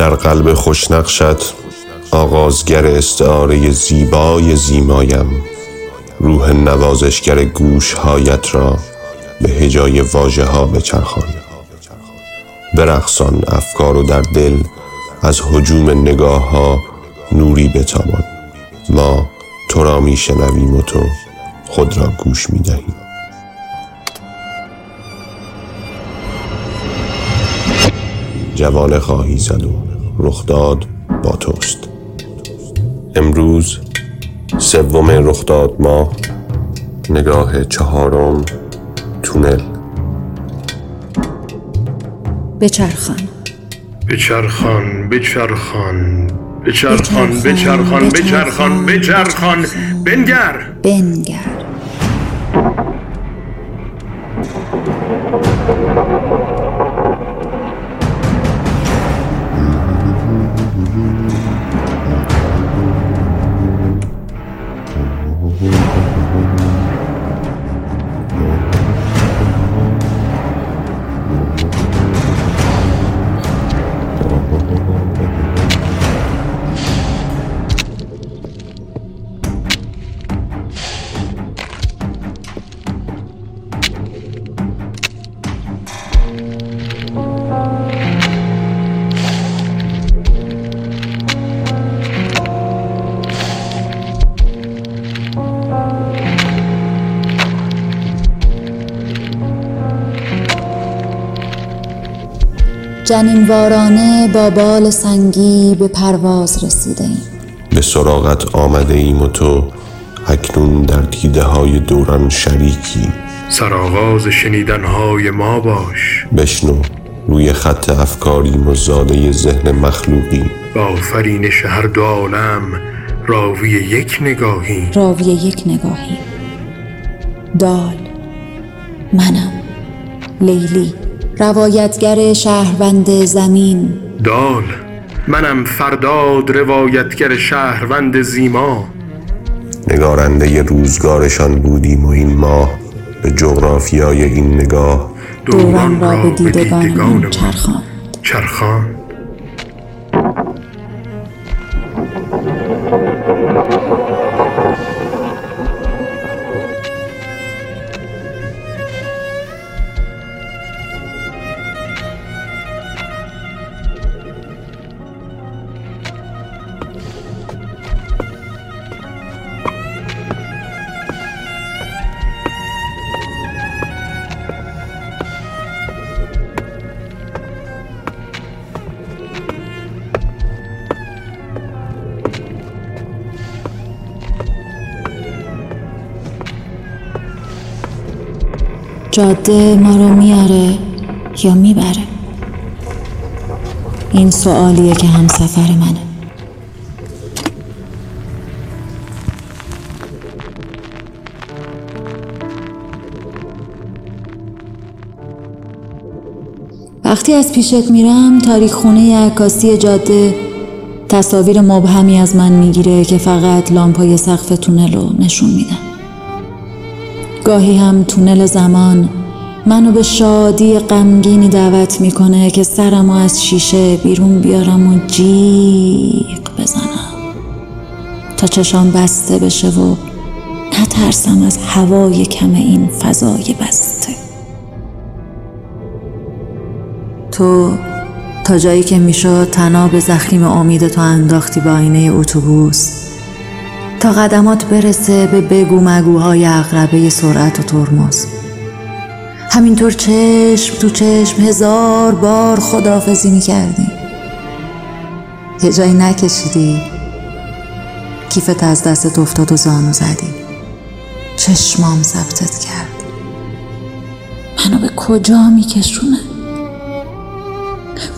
در قلب خوشنقشت آغازگر استعاره زیبای زیمایم. روح نوازشگر گوشهایت را به هجای واژه ها بچرخان. برقصان افکار و در دل از حجوم نگاه ها نوری بتابان. ما تو را می شنویم و تو خود را گوش می دهیم جوانه خواهی زد و رخداد با توست امروز سوم رخداد ماه نگاه چهارم تونل. بچرخان بچرخان بچرخان بچرخان بچرخان بچرخان. بچرخان. بنگر. بنگر. جنینوارانه با بال سنگی به پرواز رسیده ایم به سراغت آمده ایم و تو اکنون در دیده های دوران شریکی. سرآغاز شنیدنهای ما باش. بشنو روی خط افکاریم و زاده ذهن مخلوقی با آفرینش هر دو عالم راوی یک نگاهی راوی یک نگاهی دال منم لیلی. روایتگر شهروند زمین. دال منم فرداد روایتگر شهروند زیما. نگارنده روزگارشان بودیم و این ماه به جغرافیای این نگاه دوران را به دیدگان چرخان چرخان جاده ما رو میاره یا می‌بره؟ این سوالیه که هم سفر منه. وقتی از پیشت میرم تاریخ خونه عکاسی جاده تصاویر مبهمی از من می‌گیره که فقط لامپای سقف تونل رو نشون میدن. گاهی هم تونل زمان منو به شادی غمگینی دعوت می‌کنه که سرمو از شیشه بیرون بیارم و جیغ بزنم. تا چشام بسته بشه و نترسم از هوای کم این فضای بسته. تو تا جایی که می‌شد تناب زخیم امید تو انداختی با آینه اتوبوس. تا قدمات برسه به بگو مگوهای اقربه سرعت و ترمز. همینطور چشم تو چشم هزار بار خداحافظی می‌کردیم یه جایی نکشیدی. کیفت از دستت افتاد و زانو زدی. چشمام ثبتت کرد. منو به کجا میکشونه؟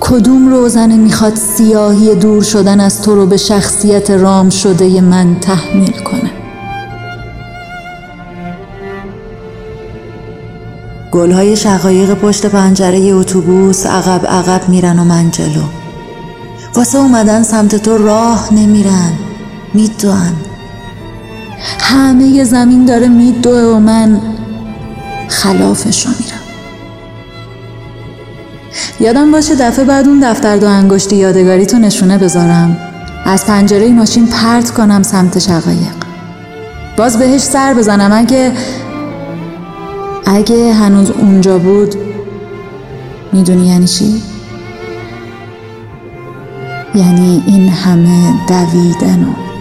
کدوم روزنه می‌خواد سیاهی دور شدن از تو رو به شخصیت رام شده من تحمیل کنه؟ گلهای شقایق پشت پنجره اتوبوس عقب عقب میرن و من جلو. واسه اومدن سمت تو راه نمیرن میدوان. همه زمین داره میدوه و من خلافش میرم. یادم باشه دفعه بعد اون دفتر دو انگشتی یادگاری تو نشونه بذارم. از پنجره ماشین پرت کنم سمت شقایق. باز بهش سر بزنم. اگه اگه هنوز اونجا بود می‌دونی یعنی چی؟ یعنی این همه دویدن و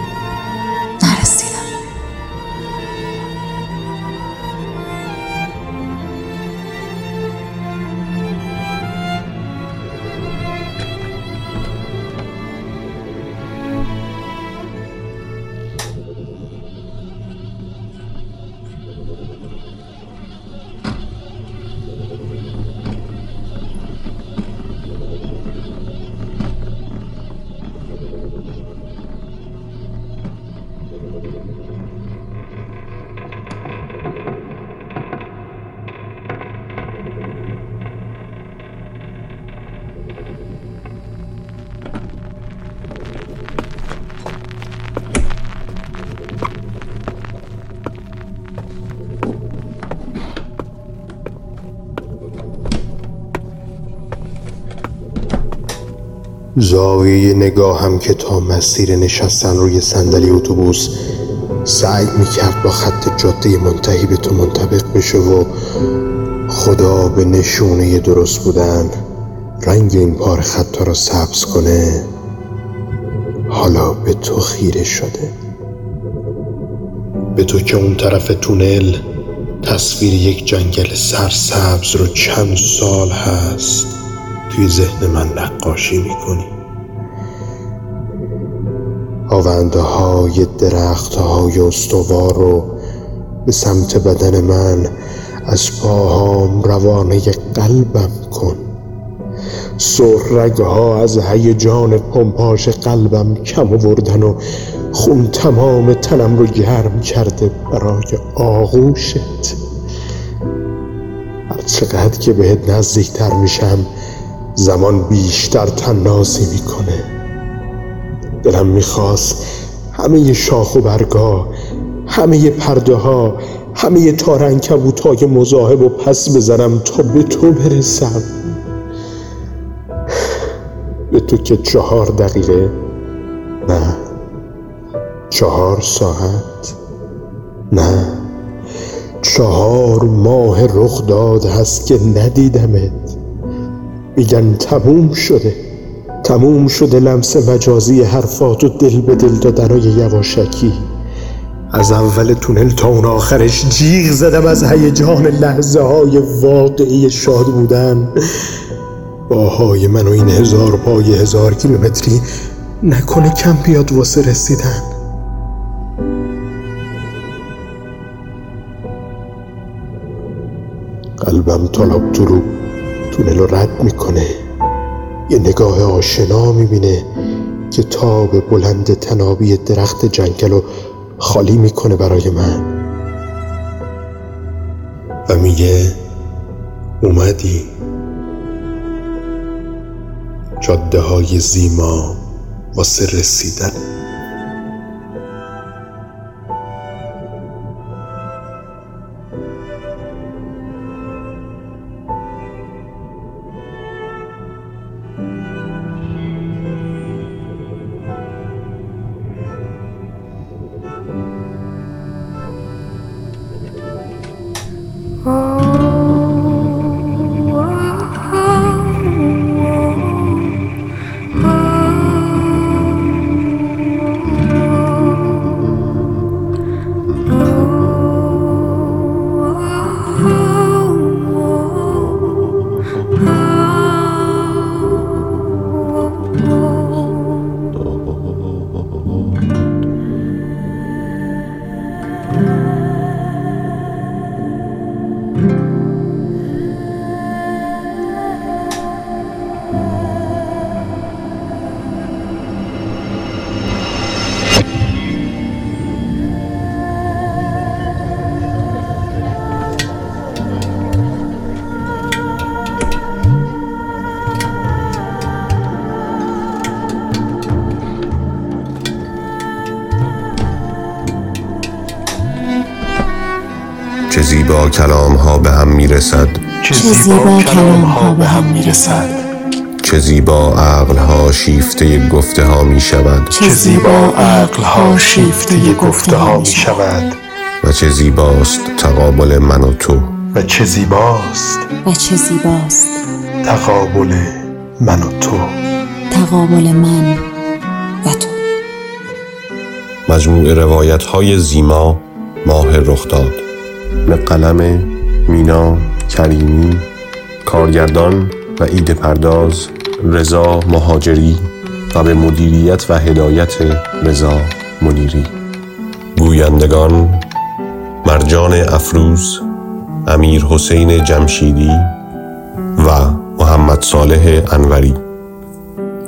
زاویه نگاهم که تا مسیر نشستن روی صندلی اتوبوس سعی می‌کرد با خط جاده منتهی به تو منطبق بشه و خدا به نشونه درست بودن رنگ این پار خطا را سبز کنه حالا به تو خیره شده. به تو که اون طرف تونل تصویر یک جنگل سرسبز رو چند سال هست. توی ذهن من نقاشی می‌کنی. آونده های درخت های استوار رو به سمت بدن من از پاهام روانه قلبم کن. سرگ ها از هیجان پمپاژ قلبم کم آوردن و خون تمام تنم رو گرم کرده برای آغوشت. هر چقدر که بهت نزدیکتر میشم زمان بیشتر تنازی می‌کنه. دلم می‌خواست همه شاخ و برگا همه پرده ها همه تار های مزاحب و پس بزنم تا به تو برسم. به تو که چهار دقیقه نه چهار ساعت نه چهار ماه رخ داد هست که ندیدمت. میگن تموم شده. تموم شده لمس مجازی حرفات و دل به دل دادنای یواشکی. از اول تونل تا اون آخرش جیغ زدم از هیجان لحظه های واقعی شاد بودن. باهای من و این هزار پای هزار کیلومتری نکنه کم بیاد واسه رسیدن. قلبم طلب تونل رو رد می‌کنه. یه نگاه آشنا می‌بینه که تاب بلند تنابی درخت جنگل رو خالی می‌کنه برای من. و میگه اومدی. جاده های زیما واسه رسیدن. چه زیبا کلام ها به هم می‌رسد. چه زیبا کلام ها به هم می‌رسد. چه زیبا عقل ها شیفته گفته ها می شود چه زیبا عقل ها شیفته گفته ها می شود و چه زیباست تقابل من و تو. و چه زیباست و چه زیباست تقابل من و تو. تقابل من و تو. مجموع روایت های زیما ماه رخداد به قلم مینا کریمی کارگردان و ایده پرداز رضا مهاجری و به مدیریت و هدایت رضا منیری. گویندگان مرجان افروز امیر حسین جمشیدی و محمد صالح انوری.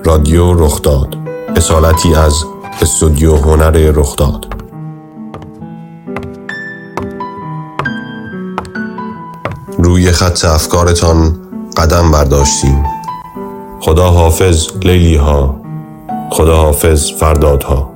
رادیو رخداد اصالتی از استودیو هنر رخداد. روی خط افکارتان قدم برداشتیم. خدا حافظ لیلی ها خدا حافظ فردادها.